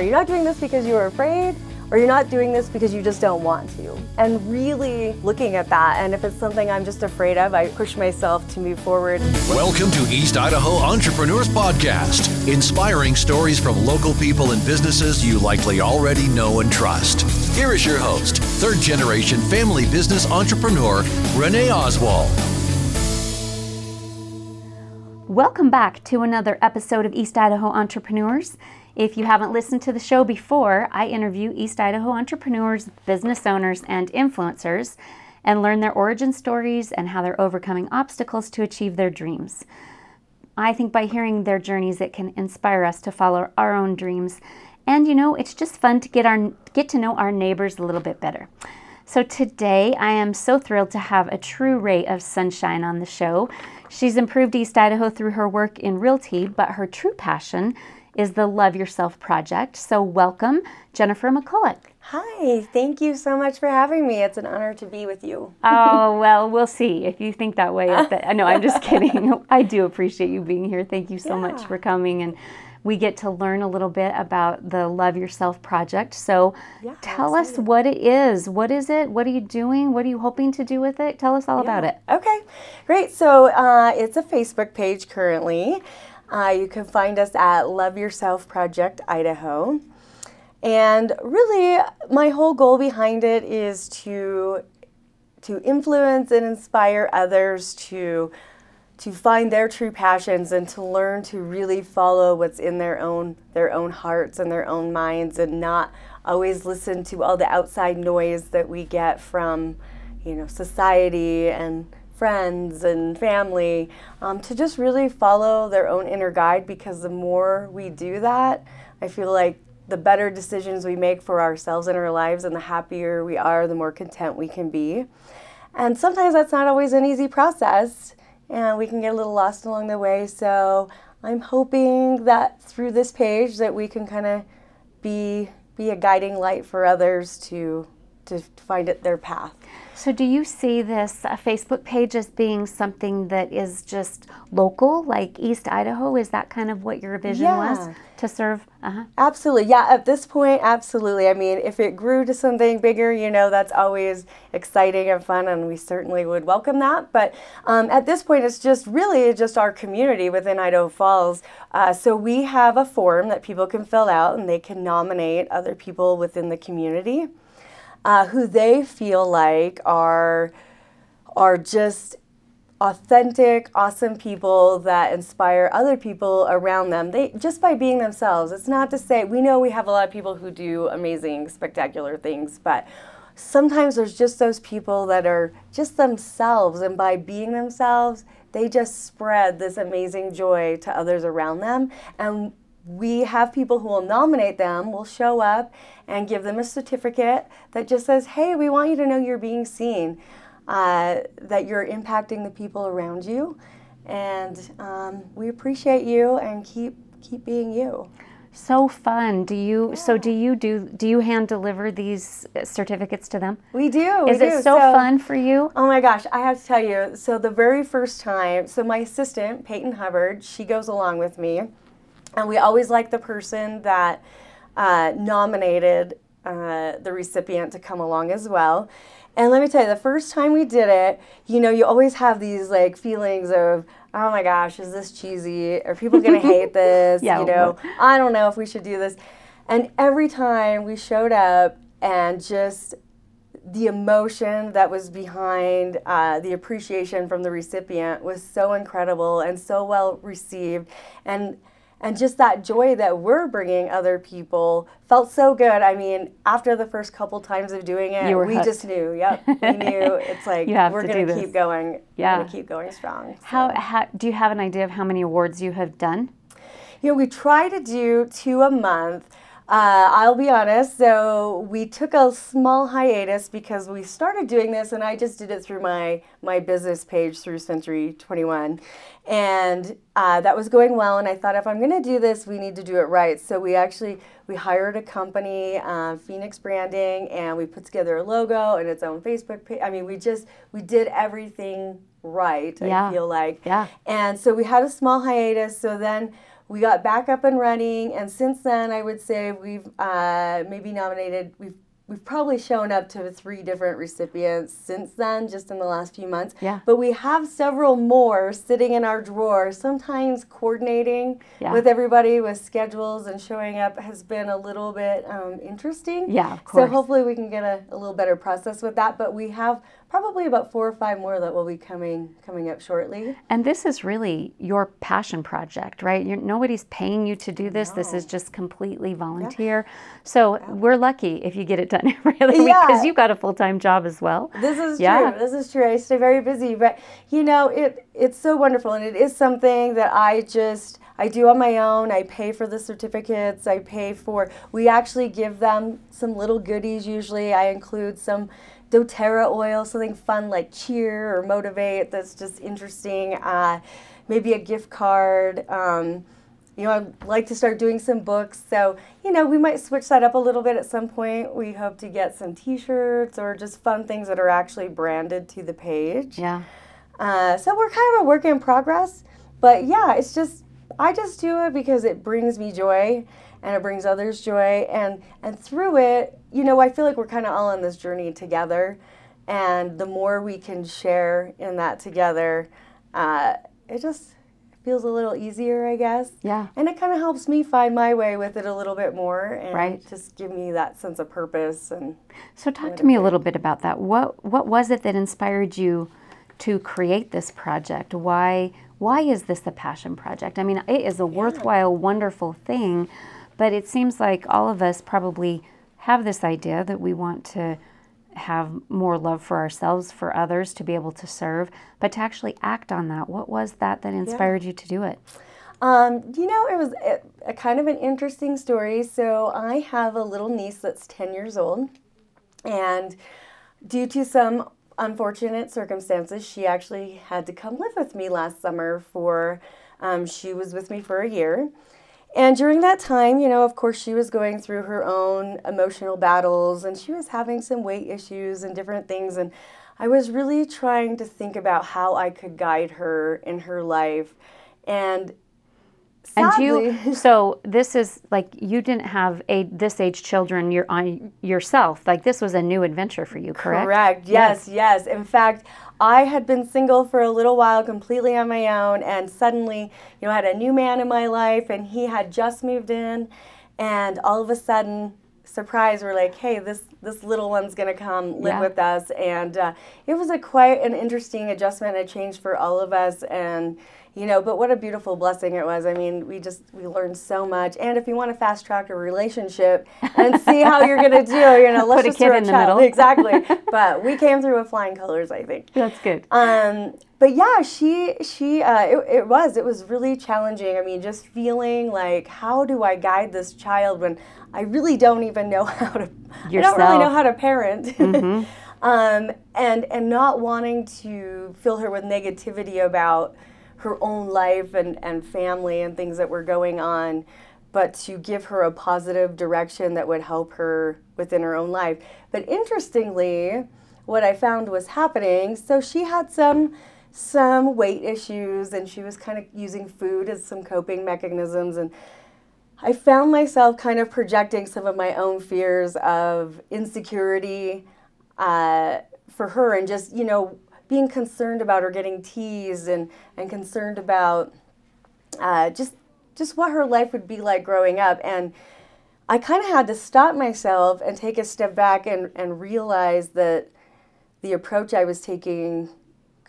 Are you not doing this because you were afraid? Or you're not doing this because you just don't want to. And really looking at that, and if it's something I'm just afraid of, I push myself to move forward. Welcome to East Idaho Entrepreneurs Podcast, inspiring stories from local people and businesses you likely already know and trust. Here is your host, third generation family business entrepreneur, Renee Oswald. Welcome back to another episode of East Idaho Entrepreneurs. If you haven't listened to the show before, I interview East Idaho entrepreneurs, business owners, and influencers and learn their origin stories and how they're overcoming obstacles to achieve their dreams. I think by hearing their journeys, it can inspire us to follow our own dreams. And you know, it's just fun to get our get to know our neighbors a little bit better. So today, I am so thrilled to have a true ray of sunshine on the show. She's improved East Idaho through her work in realty, but her true passion is the Love Yourself Project. So, welcome, Jennifer McCulloch. Hi, thank you so much for having me. It's an honor to be with you. oh, well, we'll see if you think that way. The, no, I'm just kidding. I do appreciate you being here. Thank you so yeah. much for coming and we get to learn a little bit about the Love Yourself project. So yeah, tell us what it is. What is it? What are you doing? What are you hoping to do with it? Tell us all yeah. about it. Okay, great. So uh, it's a Facebook page currently. Uh, you can find us at Love Yourself Project Idaho. And really, my whole goal behind it is to to influence and inspire others to to find their true passions and to learn to really follow what's in their own their own hearts and their own minds and not always listen to all the outside noise that we get from you know society and friends and family um, to just really follow their own inner guide because the more we do that i feel like the better decisions we make for ourselves in our lives and the happier we are the more content we can be and sometimes that's not always an easy process and we can get a little lost along the way. So I'm hoping that through this page that we can kind of be be a guiding light for others to to find it their path. So, do you see this uh, Facebook page as being something that is just local, like East Idaho? Is that kind of what your vision yeah. was to serve? Uh-huh. Absolutely. Yeah, at this point, absolutely. I mean, if it grew to something bigger, you know, that's always exciting and fun, and we certainly would welcome that. But um, at this point, it's just really just our community within Idaho Falls. Uh, so, we have a form that people can fill out and they can nominate other people within the community uh, who they feel like are are just authentic, awesome people that inspire other people around them. They just by being themselves. It's not to say we know we have a lot of people who do amazing, spectacular things, but sometimes there's just those people that are just themselves and by being themselves, they just spread this amazing joy to others around them and we have people who will nominate them, will show up and give them a certificate that just says, hey, we want you to know you're being seen, uh, that you're impacting the people around you, and um, we appreciate you and keep keep being you. So fun. Do you? Yeah. So do you do? Do you hand deliver these certificates to them? We do. Is we it do. so, so, fun for you? Oh my gosh! I have to tell you. So the very first time, so my assistant Peyton Hubbard, she goes along with me and we always like the person that uh, nominated uh, the recipient to come along as well. And let me tell you, the first time we did it, you know, you always have these like feelings of, oh my gosh, is this cheesy? Are people going to hate this? yeah, you know, I don't know if we should do this. And every time we showed up and just the emotion that was behind uh, the appreciation from the recipient was so incredible and so well received. And and just that joy that we're bringing other people felt so good. I mean, after the first couple times of doing it, we hooked. just knew. Yep, we knew. It's like we're going to keep going. Yeah, we're to keep going strong. So. How, how do you have an idea of how many awards you have done? You know, we try to do two a month. Uh, I'll be honest. So we took a small hiatus because we started doing this, and I just did it through my my business page through Century 21, and uh, that was going well. And I thought if I'm going to do this, we need to do it right. So we actually we hired a company, uh, Phoenix Branding, and we put together a logo and its own Facebook page. I mean, we just we did everything right. Yeah. I feel like. Yeah. And so we had a small hiatus. So then we got back up and running, and since then, I would say we've uh, maybe nominated. We've we've probably shown up to three different recipients since then, just in the last few months. Yeah. But we have several more sitting in our drawer. Sometimes coordinating Yeah. with everybody with schedules and showing up has been a little bit um, interesting. Yeah, of So hopefully we can get a, a little better process with that. But we have probably about four or five more that will be coming coming up shortly. And this is really your passion project, right? You're, nobody's paying you to do this. This is just completely volunteer. So we're lucky if you get it done every other week because you've got a full time job as well. This is Yeah. true. This is true. I stay very busy, but you know, it it's so wonderful, and it is something that I just I do on my own. I pay for the certificates. I pay for. We actually give them some little goodies. Usually, I include some DoTerra oil, something fun like cheer or motivate. That's just interesting. Uh, maybe a gift card. Um, you know, I'd like to start doing some books. So, you know, we might switch that up a little bit at some point. We hope to get some t shirts or just fun things that are actually branded to the page. Yeah. Uh, so we're kind of a work in progress. But yeah, it's just, I just do it because it brings me joy and it brings others joy. And, and through it, you know, I feel like we're kind of all on this journey together. And the more we can share in that together, uh, it just feels a little easier, I guess. Yeah. And it kind of helps me find my way with it a little bit more and Right. just give me that sense of purpose and So talk to me a little bit about that. What what was it that inspired you to create this project? Why why is this a passion project? I mean, it is a worthwhile, wonderful thing, but it seems like all of us probably have this idea that we want to have more love for ourselves, for others, to be able to serve, but to actually act on that. What was that that inspired you to do it? Um, you know, it was a, a kind of an interesting story. So I have a little niece that's 10 years old, and due to some unfortunate circumstances, she actually had to come live with me last summer for, um, she was with me for a year. And during that time, you know, of course, she was going through her own emotional battles and she was having some weight issues and different things. And I was really trying to think about how I could guide her in her life. And And you, so this is like you didn't have a this age children. You're on yourself. Like this was a new adventure for you, correct? Correct. Yes, yes. In fact, I had been single for a little while, completely on my own, and suddenly, you know, I had a new man in my life, and he had just moved in, and all of a sudden, surprise, we're like, hey, this this little one's gonna come live Yeah. with us, and uh, it was a quite an interesting adjustment, a change for all of us, and. You know, but what a beautiful blessing it was. I mean, we just we learned so much. And if you want to fast track a relationship and see how you're gonna do, you know, let's Put a kid in the middle. Exactly. but we came through with flying colors, I think. That's good. Um, but yeah, she she uh, it, it was it was really challenging. I mean, just feeling like how do I guide this child when I really don't even know how to I don't really Mm-hmm. know how to parent. um, and and not wanting to fill her with negativity about her own life and, and family and things that were going on, but to give her a positive direction that would help her within her own life. But interestingly, what I found was happening, so she had some some weight issues and she was kind of using food as some coping mechanisms and I found myself kind of projecting some of my own fears of insecurity uh, for her and just, you know, being concerned about her getting teased and, and concerned about uh, just just what her life would be like growing up. And I kind of had to stop myself and take a step back and, and realize that the approach I was taking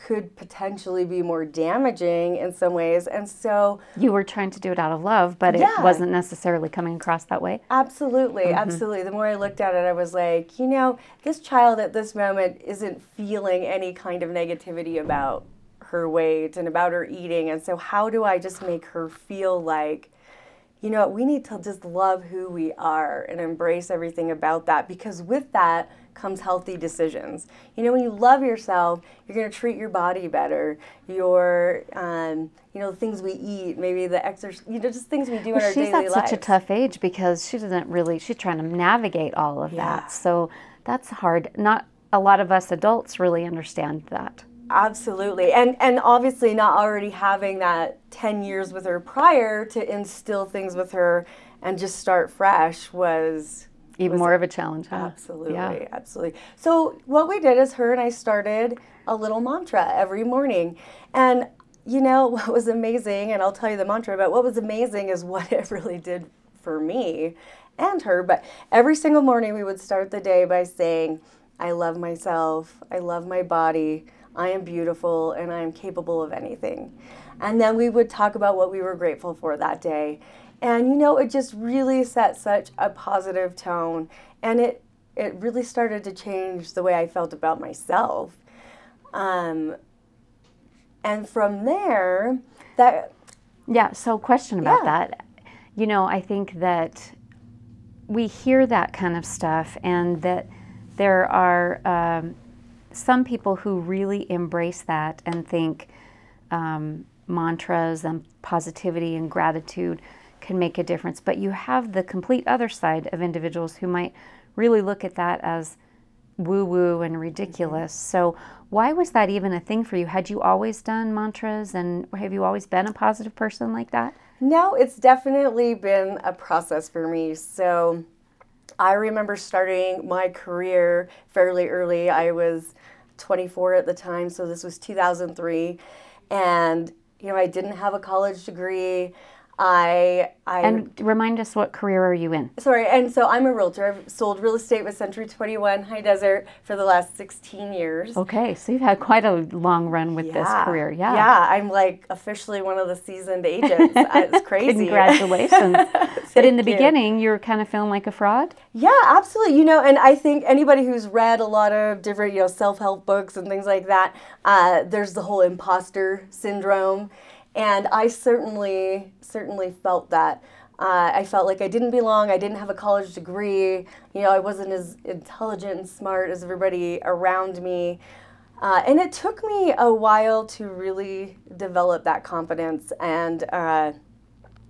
could potentially be more damaging in some ways. And so You were trying to do it out of love, but it wasn't necessarily coming across that way. Absolutely, mm-hmm. absolutely. The more I looked at it, I was like, you know, this child at this moment isn't feeling any kind of negativity about her weight and about her eating. And so, how do I just make her feel like, you know, we need to just love who we are and embrace everything about that because with that comes healthy decisions. You know, when you love yourself, you're going to treat your body better. Your, um, you know, the things we eat, maybe the exercise, you know, just things we do in our She's at such a tough age because she doesn't really, she's trying to navigate all of Yeah. that. So that's hard. Not a lot of us adults really understand that. Absolutely. And and obviously not already having that 10 years with her prior to instill things with her and just start fresh was even more of a challenge. Huh? Absolutely, Yeah. absolutely. So what we did is her and I started a little mantra every morning. And you know what was amazing, and I'll tell you the mantra, but what was amazing is what it really did for me and her. But every single morning we would start the day by saying, I love myself, I love my body, I am beautiful, and I am capable of anything. And then we would talk about what we were grateful for that day. And you know, it just really set such a positive tone. And it it really started to change the way I felt about myself. Um, and from there, that Yeah, so question about Yeah. that. You know, I think that we hear that kind of stuff, and that there are um, some people who really embrace that and think um, mantras and positivity and gratitude can make a difference. But you have the complete other side of individuals who might really look at that as woo woo and ridiculous. So, why was that even a thing for you? Had you always done mantras and have you always been a positive person like that? No, it's definitely been a process for me. So I remember starting my career fairly early. I was 24 at the time, so this was 2003. And, you know, I didn't have a college degree. I, I And remind us what career are you in? sorry, and so I'm a realtor. I've sold real estate with Century 21 High Desert for the last 16 years. Okay, so you've had quite a long run with this career. Yeah. Yeah, I'm like officially one of the seasoned agents. it's crazy. Congratulations. but in the you. beginning, you were kind of feeling like a fraud? Yeah, absolutely. You know, and I think anybody who's read a lot of different, you know, self-help books and things like that, uh, there's the whole imposter syndrome, and I certainly, certainly felt that. Uh, I felt like I didn't belong. I didn't have a college degree. You know, I wasn't as intelligent and smart as everybody around me. Uh, and it took me a while to really develop that confidence. And uh,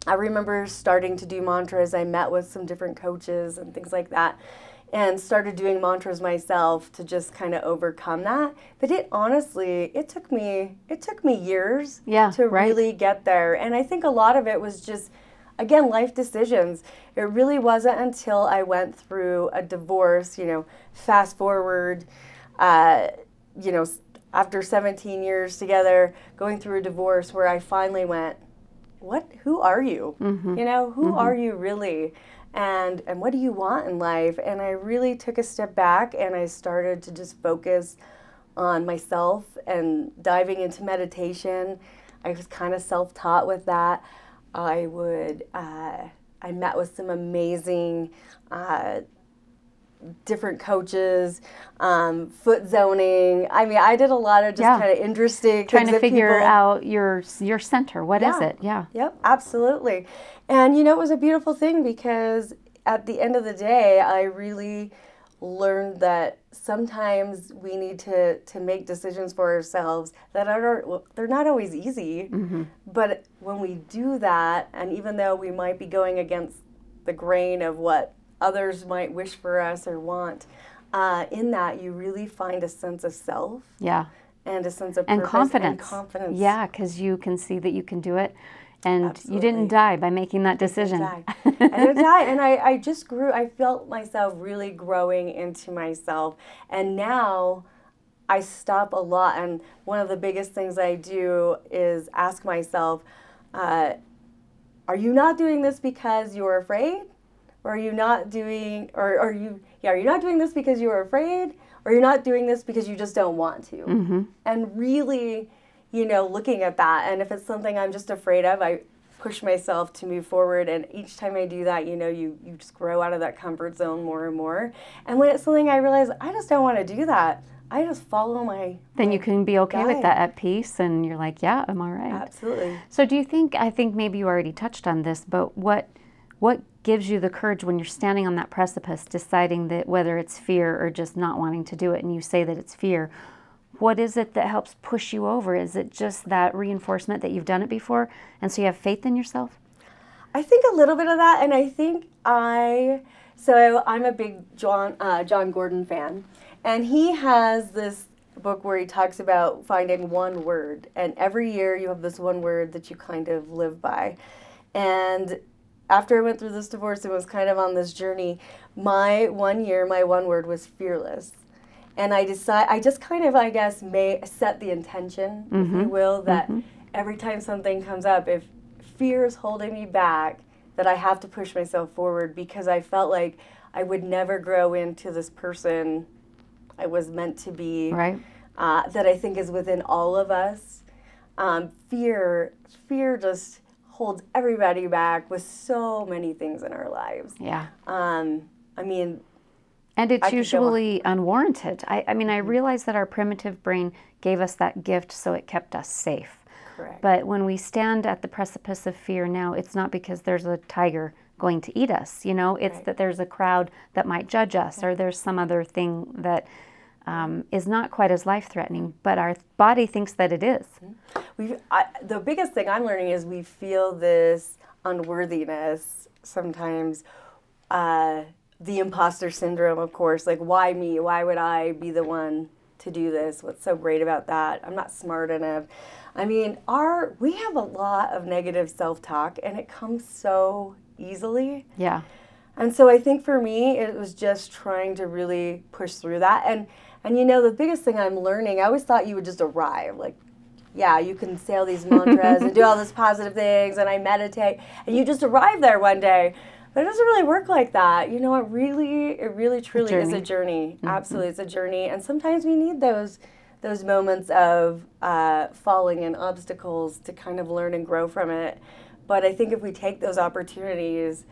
I remember starting to do mantras. I met with some different coaches and things like that and started doing mantras myself to just kind of overcome that. But it honestly, it took me it took me years Yeah, to right. really get there. And I think a lot of it was just again life decisions. It really wasn't until I went through a divorce, you know, fast forward uh, you know, after 17 years together, going through a divorce where I finally went, what who are you you know who are you really and and what do you want in life and i really took a step back and i started to just focus on myself and diving into meditation i was kind of self-taught with that i would uh, i met with some amazing uh, different coaches um, foot zoning i mean i did a lot of just Yeah. kind of interesting Trying to figure people- out your your center. What is Yeah. it? Yeah. Yep, absolutely. And you know, it was a beautiful thing because at the end of the day, I really learned that sometimes we need to to make decisions for ourselves that are well, they're not always easy. But when we do that, and even though we might be going against the grain of what others might wish for us or want, uh, in that you really find a sense of self Yeah. and a sense of And confidence. And confidence. Yeah, because you can see that you can do it. And you didn't die by making that decision. die. I didn't die. And I, I just grew, I felt myself really growing into myself. And now I stop a lot. And one of the biggest things I do is ask myself, uh, are you not doing this because you're afraid? Or are you not doing, or are you, yeah, are you not doing this because you're afraid? Or you're not doing this because you just don't want to? And really, you know, looking at that. And if it's something I'm just afraid of, I push myself to move forward. And each time I do that, you know, you, you just grow out of that comfort zone more and more. And when it's something I realize I just don't want to do that, I just follow my. Then you can be okay with that at peace and you're like, yeah, I'm all right. Absolutely. So do you think I think maybe you already touched on this, but what what gives you the courage when you're standing on that precipice deciding that whether it's fear or just not wanting to do it and you say that it's fear, what is it that helps push you over? Is it just that reinforcement that you've done it before and so you have faith in yourself? I think a little bit of that, and I think I so I'm a big Jon uh, Jon Gordon fan, and he has this book where he talks about finding one word, and every year you have this one word that you kind of live by. And after I went through this divorce and was kind of on this journey, my one year, my one word was fearless. And I decide, I just kind of, I guess, may set the intention, mm-hmm. if you mm-hmm. will, that mm-hmm. every time something comes up, if fear is holding me back, that I have to push myself forward because I felt like I would never grow into this person I was meant to be. Right. Uh, that I think is within all of us. Um, fear, fear just holds everybody back with so many things in our lives. Yeah. Um, I mean, and it's usually unwarranted. I, I mean, I mm-hmm. realize that our primitive brain gave us that gift so it kept us safe. Correct. But when we stand at the precipice of fear now, it's not because there's a tiger going to eat us. You know, it's right. that there's a crowd that might judge us, or there's some other thing that um, is not quite as life threatening, but our body thinks that it is. Mm-hmm. We, the biggest thing I'm learning is we feel this unworthiness sometimes. Uh, the imposter syndrome, of course, like why me? Why would I be the one to do this? What's so great about that? I'm not smart enough. I mean, our we have a lot of negative self-talk and it comes so easily. Yeah. And so I think for me it was just trying to really push through that and and you know the biggest thing I'm learning, I always thought you would just arrive like yeah, you can say all these mantras and do all these positive things and I meditate and you just arrive there one day. But it doesn't really work like that. You know, it really, it really truly a is a journey. Mm-hmm. Absolutely, it's a journey. And sometimes we need those those moments of uh, falling and obstacles to kind of learn and grow from it. But I think if we take those opportunities,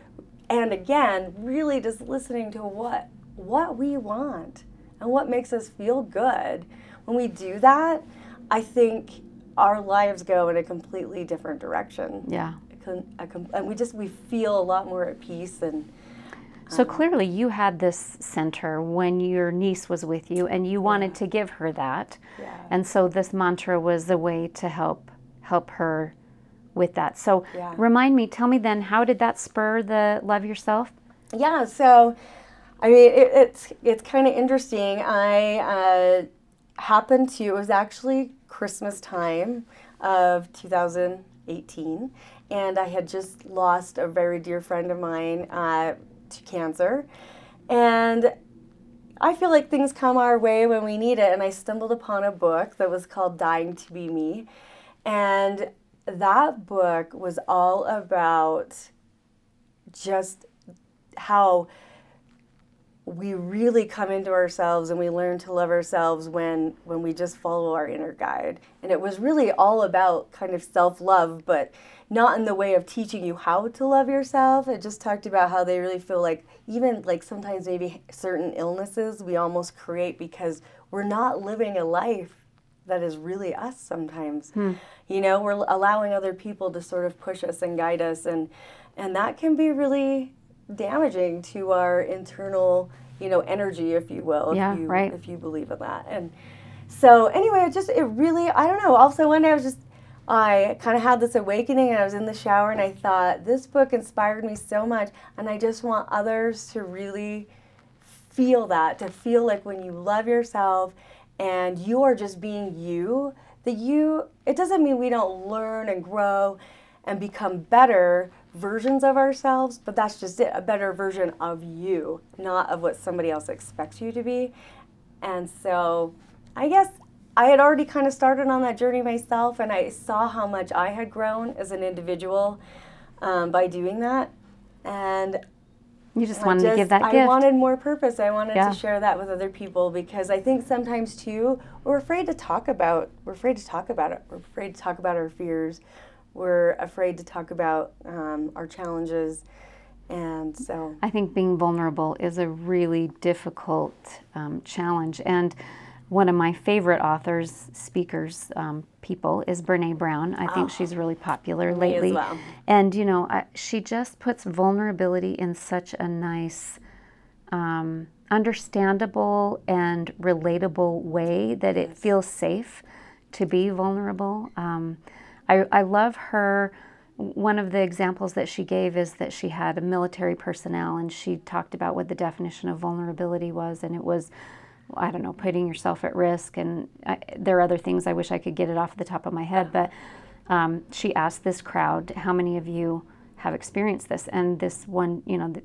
and again, really just listening to what what we want and what makes us feel good, when we do that, I think our lives go in a completely different direction. Yeah. And we just we feel a lot more at peace and so clearly, you had this center when your niece was with you, and you wanted yeah. to give her that. Yeah. And so this mantra was a way to help help her with that. So yeah. remind me, tell me then, how did that spur the love yourself? Yeah. So, I mean, it, it's it's kind of interesting. I uh, happened to. It was actually Christmas time of 2018, and I had just lost a very dear friend of mine. Uh, to cancer. And I feel like things come our way when we need it. And I stumbled upon a book that was called Dying to Be Me. And that book was all about just how we really come into ourselves and we learn to love ourselves when when we just follow our inner guide and it was really all about kind of self-love but not in the way of teaching you how to love yourself. It just talked about how they really feel like even like sometimes maybe certain illnesses we almost create because we're not living a life that is really us sometimes. Hmm. You know, we're allowing other people to sort of push us and guide us and and that can be really damaging to our internal, you know, energy if you will, yeah, if you right. if you believe in that. And so anyway, it just it really I don't know. Also one day I was just I kind of had this awakening and I was in the shower and I thought, this book inspired me so much. And I just want others to really feel that, to feel like when you love yourself and you are just being you, that you, it doesn't mean we don't learn and grow and become better versions of ourselves, but that's just it a better version of you, not of what somebody else expects you to be. And so I guess I had already kind of started on that journey myself, and I saw how much I had grown as an individual um, by doing that. And you just wanted just, to give that I gift. wanted more purpose. I wanted yeah. to share that with other people because I think sometimes too we're afraid to talk about we're afraid to talk about it. We're afraid to talk about our fears. We're afraid to talk about um, our challenges. And so I think being vulnerable is a really difficult um, challenge. And one of my favorite authors, speakers, um, people is Brene Brown. I think oh, she's really popular lately. Well. And, you know, I, she just puts vulnerability in such a nice, um, understandable, and relatable way that it feels safe to be vulnerable. Um, I, I love her. One of the examples that she gave is that she had a military personnel and she talked about what the definition of vulnerability was, and it was I don't know, putting yourself at risk. And I, there are other things I wish I could get it off the top of my head. But um, she asked this crowd, how many of you have experienced this? And this one, you know, the,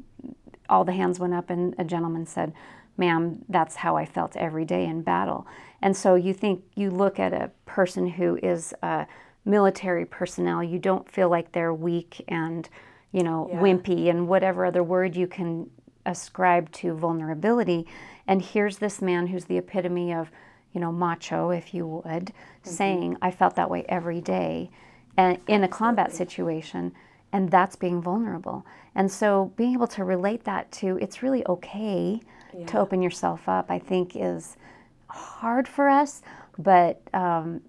all the hands went up, and a gentleman said, Ma'am, that's how I felt every day in battle. And so you think, you look at a person who is a military personnel, you don't feel like they're weak and, you know, Yeah. wimpy and whatever other word you can ascribe to vulnerability. And here's this man who's the epitome of, you know, macho, if you would, saying, I felt that way every day and in a combat situation. And that's being vulnerable. And so being able to relate that to it's really okay to open yourself up, I think is hard for us, but um,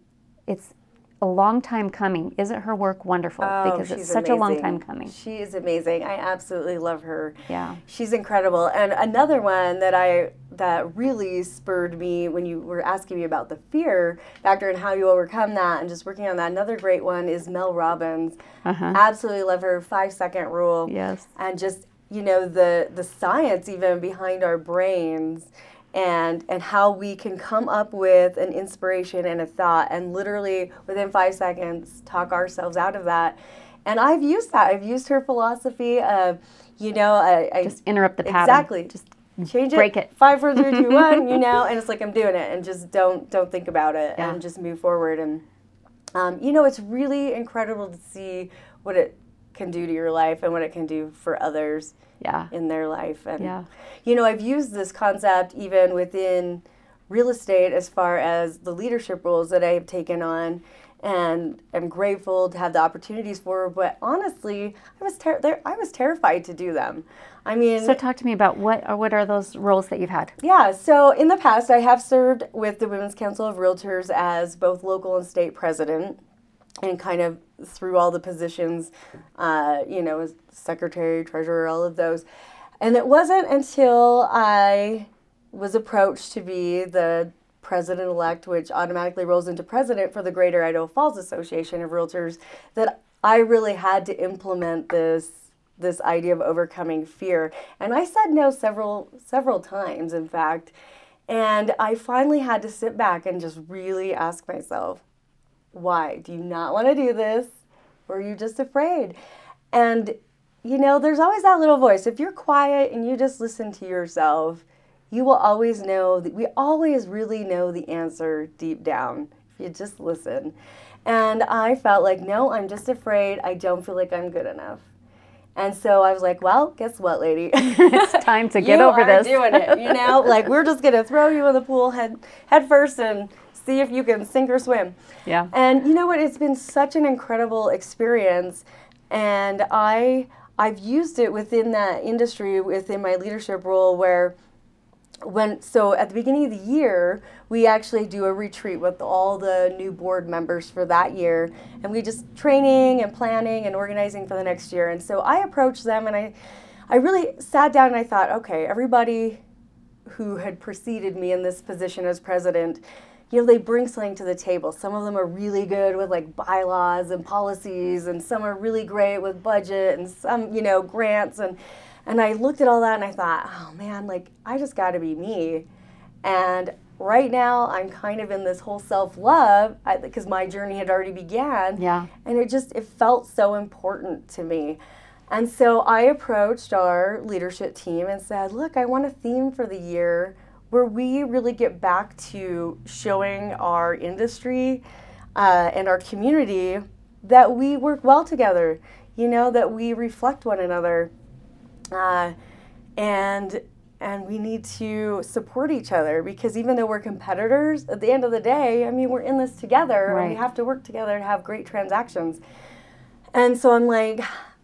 it's a long time coming. Isn't her work wonderful? Oh, because it's such a long time coming. She is amazing. I absolutely love her. Yeah. She's incredible. And another one that I that really spurred me when you were asking me about the fear factor and how you overcome that and just working on that. Another great one is Mel Robbins. Uh-huh. Absolutely love her five second rule. Yes. And just you know the the science even behind our brains and and how we can come up with an inspiration and a thought and literally within five seconds talk ourselves out of that and i've used that i've used her philosophy of you know i, I Just interrupt the pattern. exactly Just change it break it. five four three two one you know and it's like i'm doing it and just don't don't think about it Yeah. and just move forward and um, you know it's really incredible to see what it can do to your life and what it can do for others yeah. in their life. And Yeah. you know, I've used this concept even within real estate as far as the leadership roles that I have taken on and am grateful to have the opportunities for, but honestly, I was ter- there, I was terrified to do them. I mean, So talk to me about what are what are those roles that you've had? yeah, so in the past, I have served with the Women's Council of Realtors as both local and state president, and kind of through all the positions, uh, you know, as secretary, treasurer, all of those. And it wasn't until I was approached to be the president elect, which automatically rolls into president for the Greater Idaho Falls Association of Realtors, that I really had to implement this this idea of overcoming fear. And I said no several several times, in fact. And I finally had to sit back and just really ask myself, why? Do you not want to do this? Or are you just afraid? And, you know, there's always that little voice. If you're quiet and you just listen to yourself, you will always know that we always really know the answer deep down if you just listen. And I felt like, no, I'm just afraid. I don't feel like I'm good enough. And so I was like, well, guess what, lady? It's time to get over are this. doing it. You know, like we're just gonna throw you in the pool head head first and see if you can sink or swim. Yeah. And you know what? It's been such an incredible experience, and I I've used it within that industry within my leadership role where when so at the beginning of the year we actually do a retreat with all the new board members for that year and we just training and planning and organizing for the next year and so i approached them and i i really sat down and i thought okay everybody who had preceded me in this position as president you know they bring something to the table some of them are really good with like bylaws and policies and some are really great with budget and some you know grants and and I looked at all that and I thought, oh man, like I just got to be me. And right now I'm kind of in this whole self-love because my journey had already began. Yeah. And it just it felt so important to me. And so I approached our leadership team and said, look, I want a theme for the year where we really get back to showing our industry uh, and our community that we work well together, you know, that we reflect one another uh, and and we need to support each other because even though we're competitors at the end of the day i mean we're in this together and we have to work together to have great transactions. And so i'm like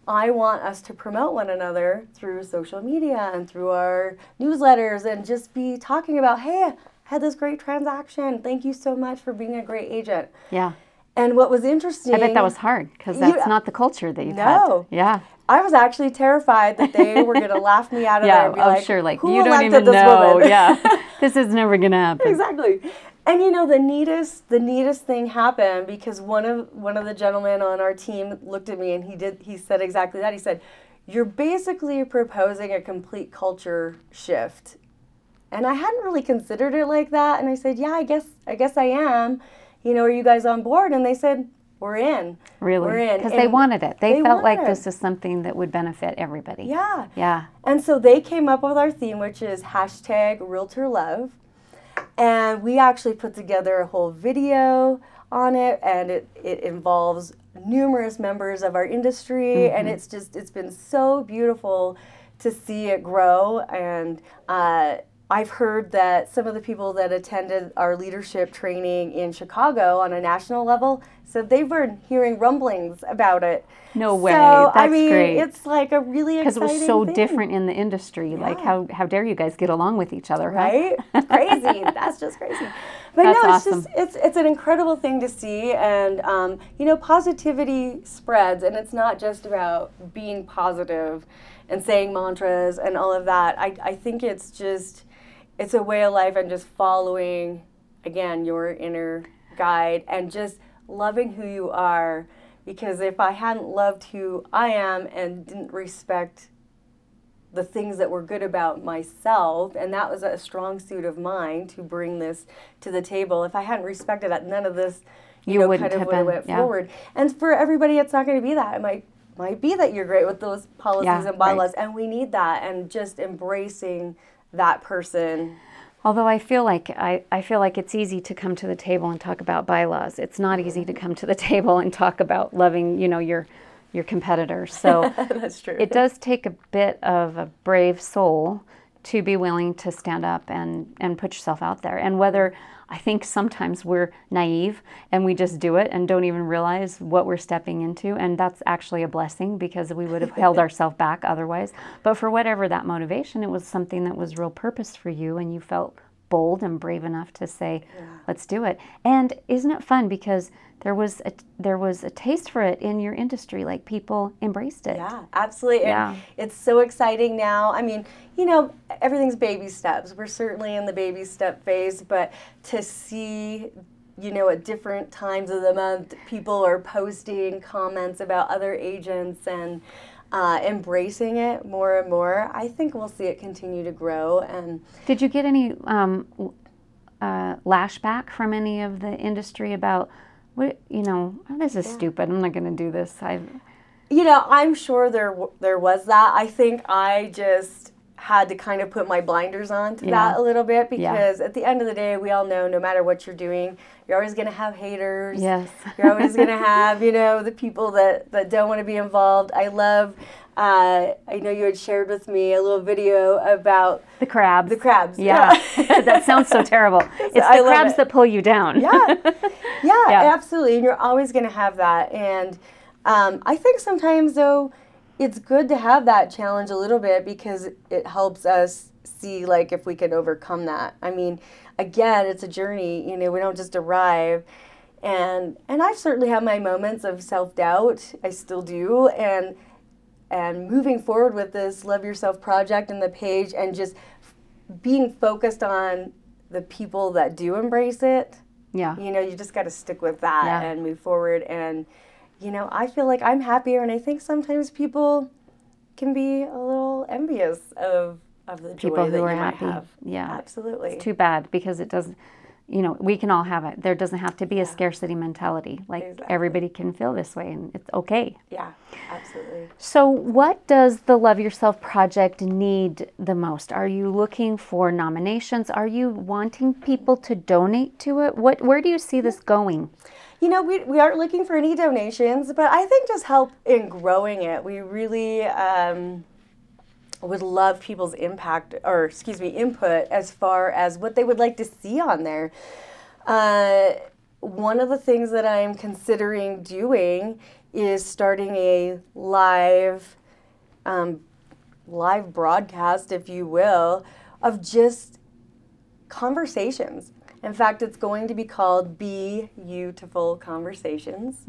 i want us to promote one another through social media and through our newsletters and just be talking about hey i had this great transaction thank you so much for being a great agent Yeah. and what was interesting I bet that was hard because You- that's not the culture that you've No. had. Yeah. I was actually terrified that they were going to laugh me out of there Yeah. and be Oh, like, sure. Like "Who you don't even this know. woman?" yeah. this is never gonna happen. exactly. And you know the neatest the neatest thing happened because one of one of the gentlemen on our team looked at me and he did he said exactly that. He said, "You're basically proposing a complete culture shift and I hadn't really considered it like that. And I said, yeah, I guess I guess I am. You know, are you guys on board? And they said, we're in. Really? We're in. Because they wanted it. They, they felt like this is something that would benefit everybody. Yeah. Yeah. And so they came up with our theme, which is hashtag Realtor Love. And we actually put together a whole video on it, and it, it involves numerous members of our industry, and it's just, it's been so beautiful to see it grow. And uh, I've heard that some of the people that attended our leadership training in Chicago on a national level said they've been hearing rumblings about it. No way. So, I That's mean, great. it's like a really Because it was so thing. different in the industry. Like, how, how dare you guys get along with each other, huh? right? crazy. That's just crazy. But That's no, it's awesome. just it's it's an incredible thing to see, and um, you know, positivity spreads, and it's not just about being positive and saying mantras and all of that. I I think it's just it's a way of life and just following again your inner guide and just loving who you are. Because if I hadn't loved who I am and didn't respect the things that were good about myself, and that was a strong suit of mine to bring this to the table. If I hadn't respected that, none of this, you, You know, wouldn't kind of have would have been- went yeah. forward. And for everybody, it's not going to be that. It might might be that you're great with those policies Yeah, and right. bylaws, and we need that, and just embracing that person. Although I feel like I, I feel like it's easy to come to the table and talk about bylaws. It's not easy to come to the table and talk about loving, you know, your your competitors. So That's true. it does take a bit of a brave soul to be willing to stand up and and put yourself out there. And whether I think sometimes we're naive and we just do it and don't even realize what we're stepping into and that's actually a blessing because we would have held ourselves back otherwise. But for whatever that motivation, it was something that was real purpose for you and you felt bold and brave enough to say, "Let's do it." And isn't it fun because there was a, there was a taste for it in your industry, like people embraced it. Yeah, absolutely. Yeah. And it's so exciting now. I mean, you know, everything's baby steps. We're certainly in the baby step phase, but to see, you know, at different times of the month, people are posting comments about other agents and uh, embracing it more and more, I think we'll see it continue to grow. And Did you get any um, uh, lashback from any of the industry about what you know? Oh, this is stupid. I'm not going to do this. I you know, I'm sure there w- there was that. I think I just had to kind of put my blinders on to Yeah. that a little bit Yeah. because at the end of the day, we all know no matter what you're doing, you're always going to have haters. yes. You're always going to have, you know, the people that, that don't want to be involved. I love, uh, I know you had shared with me a little video about the crabs. the crabs. Yeah, that sounds so terrible. It's the I crabs it. that pull you down. yeah, yeah, Yeah. absolutely. And you're always going to have that. And um, I think sometimes, though, it's good to have that challenge a little bit because it helps us see, like, if we can overcome that. I mean, again, it's a journey. You know, we don't just arrive. And and I've certainly had my moments of self doubt. I still do. And and moving forward with this Love Yourself project and the page, and just being focused on the people that do embrace it Yeah. you know you just got to stick with that Yeah. and move forward and you know i feel like i'm happier and i think sometimes people can be a little envious of of the People joy who that are you happy. have Yeah. absolutely It's Too bad because it doesn't. You know, we can all have it. There doesn't have to be a scarcity mentality. Like Exactly. everybody can feel this way, and it's okay. yeah absolutely So, what does the Love Yourself project need the most? Are you looking for nominations? Are you wanting people to donate to it? What, where do you see this going? You know we, we aren't looking for any donations but i think just help in growing it. We really um, would love people's impact or excuse me input as far as what they would like to see on there. Uh, one of the things that i'm considering doing is starting a live um, live broadcast if you will of just conversations in fact it's going to be called be beautiful conversations.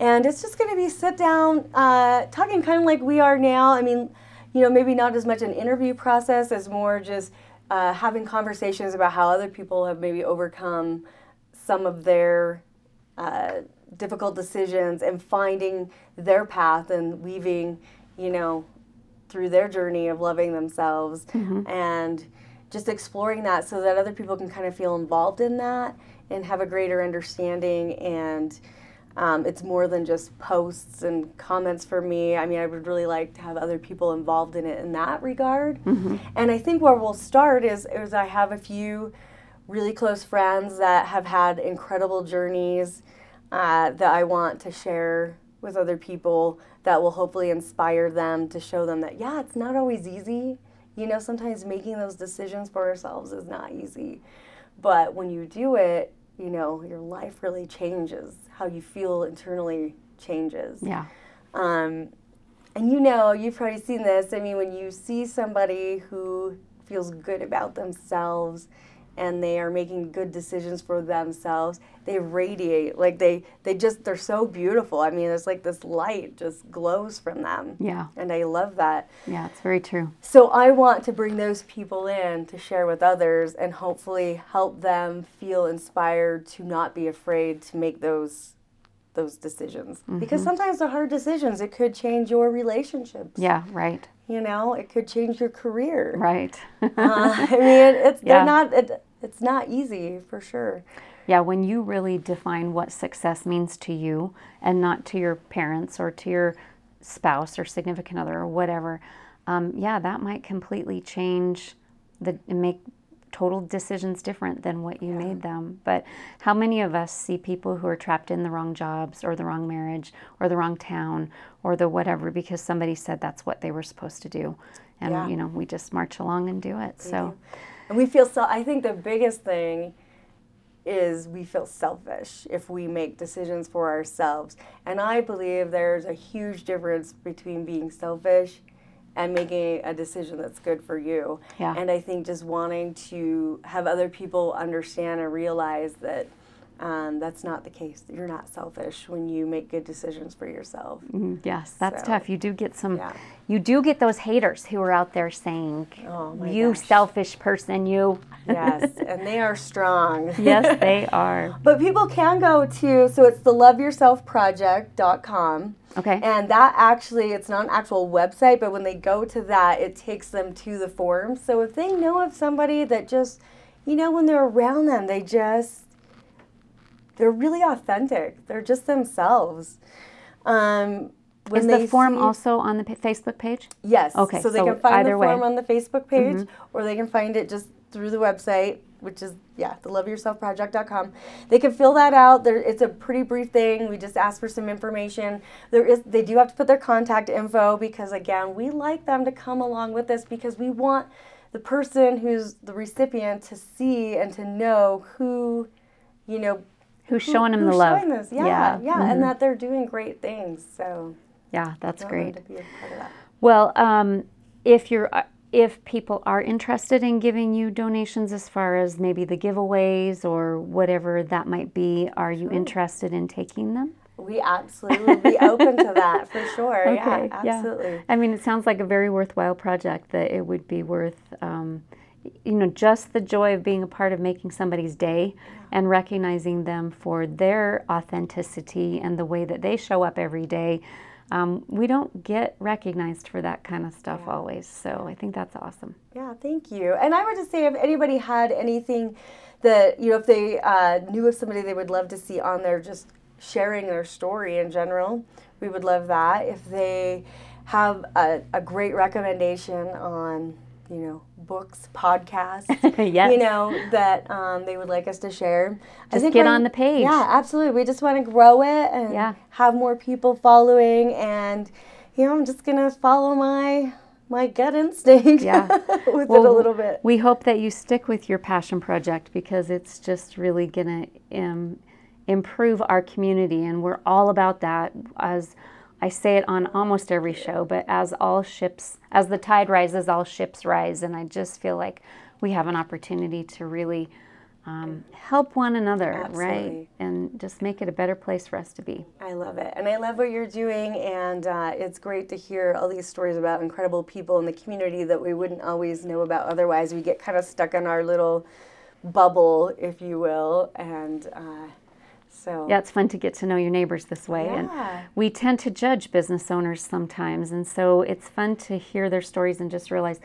And it's just going to be sit down uh, talking kind of like we are now. I mean you know maybe not as much an interview process as more just uh, having conversations about how other people have maybe overcome some of their uh, difficult decisions and finding their path and weaving you know through their journey of loving themselves. And just exploring that so that other people can kind of feel involved in that and have a greater understanding and um, it's more than just posts and comments for me. I mean, I would really like to have other people involved in it in that regard. Mm-hmm. And I think where we'll start is, is I have a few really close friends that have had incredible journeys uh, that I want to share with other people that will hopefully inspire them to show them that, yeah, it's not always easy. You know, sometimes making those decisions for ourselves is not easy. But when you do it, you know, your life really changes. How you feel internally changes. Yeah. Um, and you know, you've probably seen this. I mean, when you see somebody who feels good about themselves and they are making good decisions for themselves, they radiate. Like they, they just, they're so beautiful. I mean, it's like this light just glows from them. Yeah. And I love that. Yeah, it's very true. So I want to bring those people in to share with others and hopefully help them feel inspired to not be afraid to make those those decisions. Because sometimes the hard decisions it could change your relationships. Yeah, right. You know, it could change your career. Right. Uh, I mean, it's Yeah. they're not it, it's not easy for sure. Yeah, when you really define what success means to you and not to your parents or to your spouse or significant other or whatever, um, yeah, that might completely change the and make total decisions different than what you made them. But how many of us see people who are trapped in the wrong jobs or the wrong marriage or the wrong town or the whatever because somebody said that's what they were supposed to do, and Yeah. you know we just march along and do it. So. And we feel so I think the biggest thing is we feel selfish if we make decisions for ourselves. And I believe there's a huge difference between being selfish and making a decision that's good for you. Yeah. And I think just wanting to have other people understand and realize that um, that's not the case. You're not selfish when you make good decisions for yourself. Mm, Yes, that's So, tough. You do get some. yeah. You do get those haters who are out there saying, Oh, "You gosh. selfish person, you." Yes, and they are strong. yes, they are. But people can go to, so it's the loveyourselfproject.com. Okay. And that actually, it's not an actual website, but when they go to that, it takes them to the forum. So if they know of somebody that just, you know, when they're around them, they just, they're really authentic. They're just themselves. Um, when Is the form see- also on the pa- Facebook page? Yes. Okay, So they so can find either the way. form on the Facebook page or they can find it just through the website, which is, yeah, the loveyourselfproject.com. They can fill that out. There, it's a pretty brief thing. We just ask for some information. There is, they do have to put their contact info because, again, we like them to come along with us because we want the person who's the recipient to see and to know who, you know, Who's who- showing them the love? this. Yeah, Yeah, yeah, and that they're doing great things. So, Yeah, that's great. to be a part of that. Well, um, if you're uh, if people are interested in giving you donations as far as maybe the giveaways or whatever that might be, are you interested in taking them? We absolutely would be open to that for sure. Okay, yeah, yeah. absolutely. I mean, it sounds like a very worthwhile project that it would be worth, um, you know, just the joy of being a part of making somebody's day and recognizing them for their authenticity and the way that they show up every day. Um, we don't get recognized for that kind of stuff always. So I think that's awesome. Yeah, thank you. And I would just say if anybody had anything that, you know, if they uh, knew of somebody they would love to see on there just sharing their story in general, we would love that. If they have a, a great recommendation on, you know, books, podcasts, Yes. you know, that um, they would like us to share. Just get on the page. Yeah, absolutely. We just want to grow it and Yeah. have more people following and you know, I'm just gonna follow my my gut instinct Yeah. with Well, it a little bit. We hope that you stick with your passion project because it's just really going to um, improve our community. And we're all about that. As I say it on almost every show, but as all ships, as the tide rises, all ships rise. And I just feel like we have an opportunity to really um, help one another, right? And just make it a better place for us to be. I love it. And I love what you're doing. And uh, it's great to hear all these stories about incredible people in the community that we wouldn't always know about otherwise. We get kind of stuck in our little bubble, if you will. And uh, so, Yeah, it's fun to get to know your neighbors this way. Yeah. And we tend to judge business owners sometimes. And so it's fun to hear their stories and just realize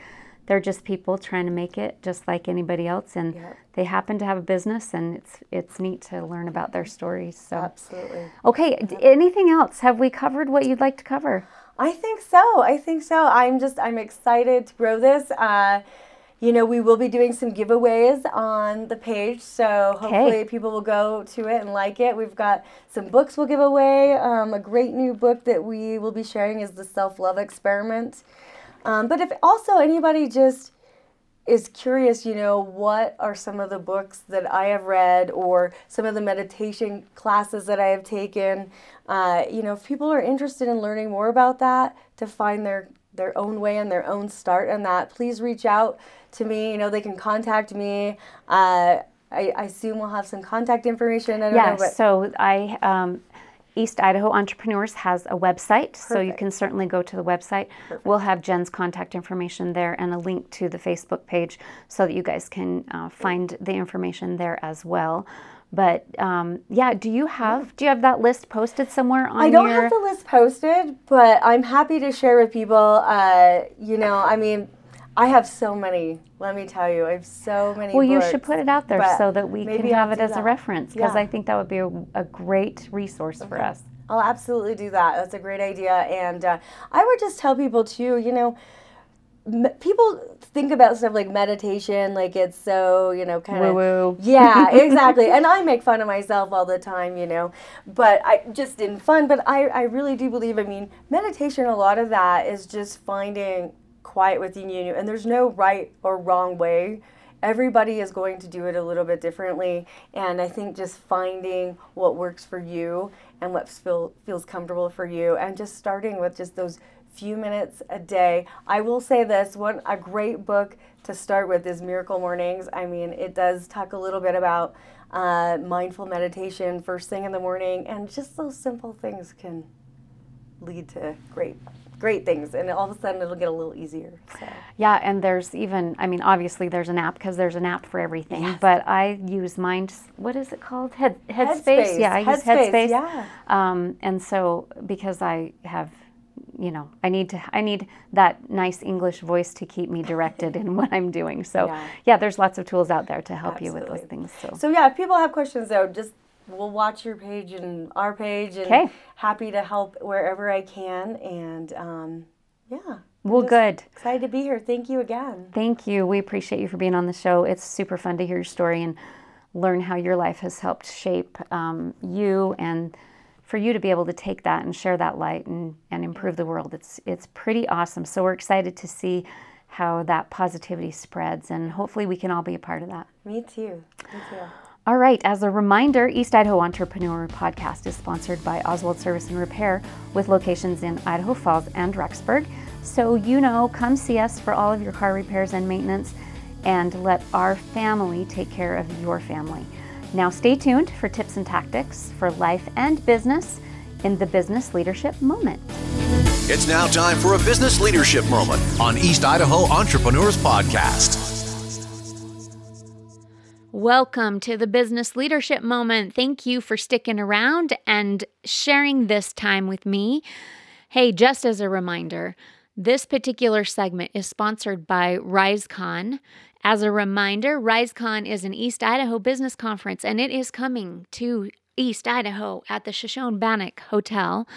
they're just people trying to make it just like anybody else and Yep. they happen to have a business and it's it's neat to learn about their stories so Absolutely. okay d- anything else have we covered what you'd like to cover I think so. I think so. I'm just I'm excited to grow this. Uh, you know, we will be doing some giveaways on the page, so hopefully people will go to it and like it. We've got some books we'll give away. Um, a great new book that we will be sharing is the Self Love Experiment. Um, but if also anybody just is curious, you know, what are some of the books that I have read or some of the meditation classes that I have taken? Uh, you know, if people are interested in learning more about that to find their their own way and their own start in that, please reach out to me. You know, they can contact me. Uh, I, I assume we'll have some contact information. I don't yeah know, but so i um, east idaho entrepreneurs has a website so you can certainly go to the website Perfect. we'll have jen's contact information there and a link to the facebook page so that you guys can uh, find the information there as well but um, yeah do you have do you have that list posted somewhere on I don't your have the list posted, but I'm happy to share with people. Uh, you know, I mean, I have so many. Let me tell you, I have so many. well you should put it out there so that we can maybe I'll have it as a reference because Yeah. i think that would be a, a great resource for us I'll absolutely do that. That's a great idea. And uh, I would just tell people too, you know, people think about stuff like meditation, like it's so, you know, kind of. Yeah, exactly. and I make fun of myself all the time, you know, but I just in fun. But I, I really do believe, I mean, meditation, a lot of that is just finding quiet within you. And there's no right or wrong way everybody is going to do it a little bit differently and i think just finding what works for you and what feel, feels comfortable for you and just starting with just those few minutes a day i will say this one a great book to start with is miracle mornings i mean it does talk a little bit about uh, mindful meditation first thing in the morning and just those simple things can lead to great great things and all of a sudden it'll get a little easier so Yeah, and there's even, I mean, obviously there's an app because there's an app for everything. Yes. But I use Mind, what is it called? Head Headspace. Headspace, Yeah, I use Headspace, Headspace. yeah. Um, and so because I have, you know, I need to, I need that nice English voice to keep me directed in what I'm doing. So Yeah. yeah, there's lots of tools out there to help you with those things. So. So yeah, if people have questions though, just we'll watch your page and our page, and 'Kay. happy to help wherever I can. And um, yeah, Well, good. Excited to be here. Thank you again. Thank you. We appreciate you for being on the show. It's super fun to hear your story and learn how your life has helped shape um, you and for you to be able to take that and share that light and, and improve the world. It's, it's pretty awesome. So we're excited to see how that positivity spreads and hopefully we can all be a part of that. Me too. Me too. All right, as a reminder, East Idaho Entrepreneur Podcast is sponsored by Oswald Service and Repair with locations in Idaho Falls and Rexburg. So, you know, come see us for all of your car repairs and maintenance and let our family take care of your family. Now, stay tuned for tips and tactics for life and business in the Business Leadership Moment. It's now time for a business leadership moment on East Idaho Entrepreneurs Podcast. Welcome to the Business Leadership Moment. Thank you for sticking around and sharing this time with me. Hey, just as a reminder, this particular segment is sponsored by RizeCon. As a reminder, RizeCon is an East Idaho business conference and it is coming to East Idaho at the Shoshone Bannock Hotel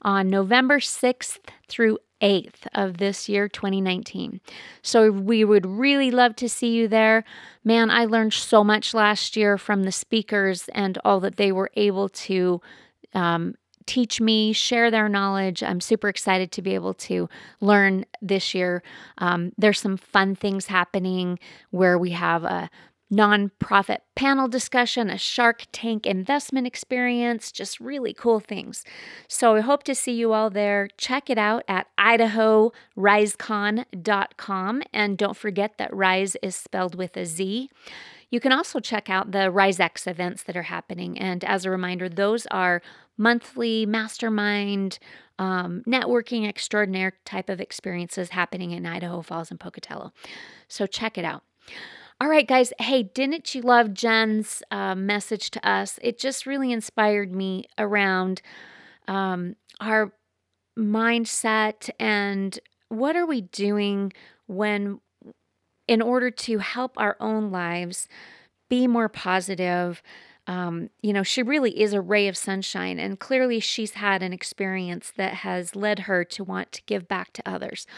on November 6th through 8th of this year, 2019. So we would really love to see you there. Man, I learned so much last year from the speakers and all that they were able to um, teach me, share their knowledge. I'm super excited to be able to learn this year. Um, there's some fun things happening where we have a nonprofit panel discussion, a Shark Tank investment experience, just really cool things. So I hope to see you all there. Check it out at idahorizecon.com. And don't forget that Rise is spelled with a Z. You can also check out the RizeX events that are happening. And as a reminder, those are monthly mastermind, um, networking extraordinaire type of experiences happening in Idaho Falls and Pocatello. So check it out. All right, guys. Hey, didn't you love Jen's uh, message to us? It just really inspired me around um, our mindset and what are we doing when in order to help our own lives be more positive. Um, you know, she really is a ray of sunshine, and clearly she's had an experience that has led her to want to give back to others.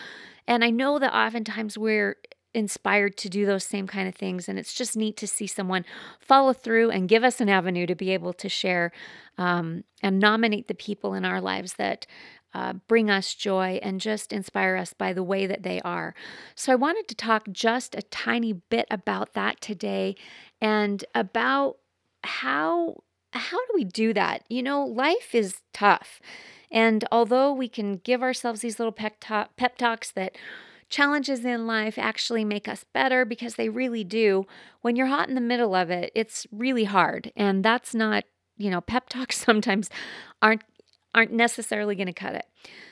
And I know that oftentimes we're inspired to do those same kind of things. And it's just neat to see someone follow through and give us an avenue to be able to share um, and nominate the people in our lives that uh, bring us joy and just inspire us by the way that they are. So I wanted to talk just a tiny bit about that today and about how how do we do that? You know, life is tough. And although we can give ourselves these little pep, talk, pep talks that challenges in life actually make us better because they really do, when you're hot in the middle of it, it's really hard. And that's not, you know, pep talks sometimes aren't aren't necessarily going to cut it.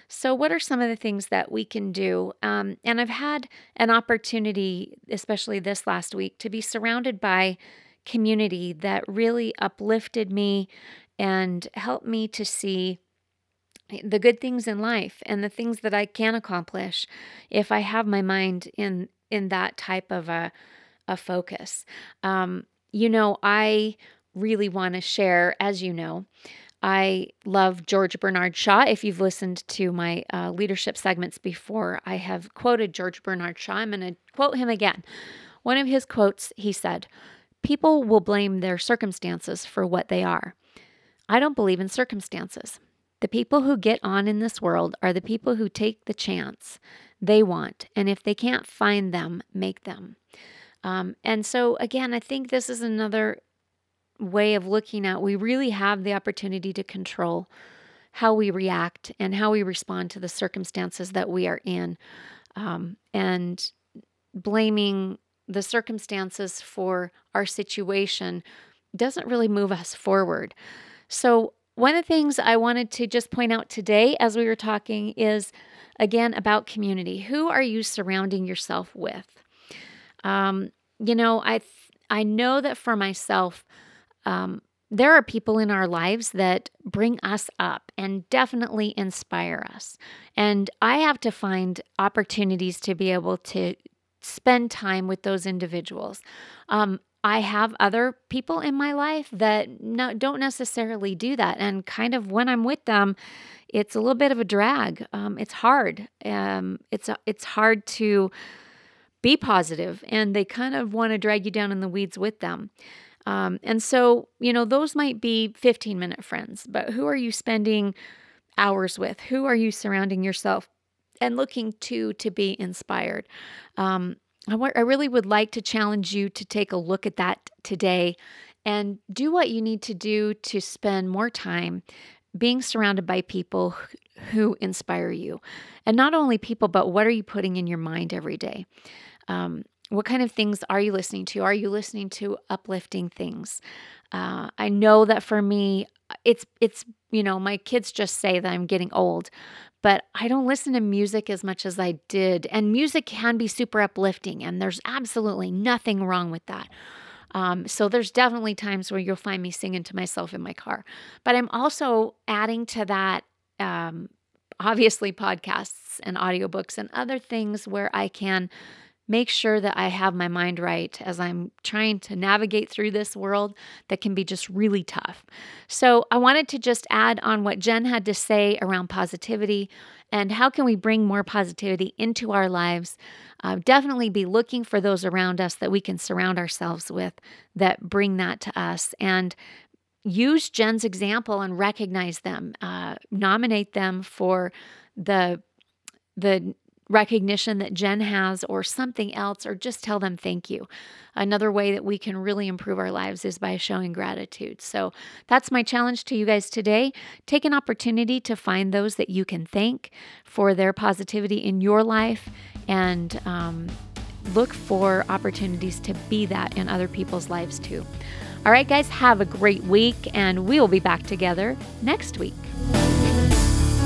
So, what are some of the things that we can do? Um, and I've had an opportunity, especially this last week, to be surrounded by community that really uplifted me and helped me to see the good things in life and the things that I can accomplish if I have my mind in in that type of a a focus. Um, you know, I really want to share, as you know, I love George Bernard Shaw. If you've listened to my uh, leadership segments before, I have quoted George Bernard Shaw. I'm going to quote him again. One of his quotes, he said, People will blame their circumstances for what they are. I don't believe in circumstances. The people who get on in this world are the people who take the chance they want, and if they can't find them, make them. Um, and so, again, I think this is another way of looking at we really have the opportunity to control how we react and how we respond to the circumstances that we are in. Um, and blaming the circumstances for our situation doesn't really move us forward. So, one of the things I wanted to just point out today as we were talking is again about community. Who are you surrounding yourself with? Um, you know, I th- I know that for myself, um, there are people in our lives that bring us up and definitely inspire us. And I have to find opportunities to be able to spend time with those individuals. Um, I have other people in my life that no, don't necessarily do that. And kind of when I'm with them, it's a little bit of a drag. Um, it's hard. Um, it's, it's hard to be positive, and they kind of want to drag you down in the weeds with them. Um, and so, you know, those might be 15 minute friends, but who are you spending hours with? Who are you surrounding yourself and looking to to be inspired? Um, I, w- I really would like to challenge you to take a look at that today and do what you need to do to spend more time being surrounded by people who inspire you. And not only people, but what are you putting in your mind every day? Um, what kind of things are you listening to? Are you listening to uplifting things? Uh, I know that for me, it's it's you know my kids just say that I'm getting old, but I don't listen to music as much as I did. And music can be super uplifting, and there's absolutely nothing wrong with that. Um, so there's definitely times where you'll find me singing to myself in my car, but I'm also adding to that. Um, obviously podcasts and audiobooks and other things where I can make sure that I have my mind right as I'm trying to navigate through this world that can be just really tough. So, I wanted to just add on what Jen had to say around positivity and how can we bring more positivity into our lives. Uh, definitely be looking for those around us that we can surround ourselves with that bring that to us and use Jen's example and recognize them, uh, nominate them for the the recognition that Jen has or something else, or just tell them thank you. Another way that we can really improve our lives is by showing gratitude. So that's my challenge to you guys today. Take an opportunity to find those that you can thank for their positivity in your life and um, look for opportunities to be that in other people's lives too. All right, guys, have a great week, and we will be back together next week.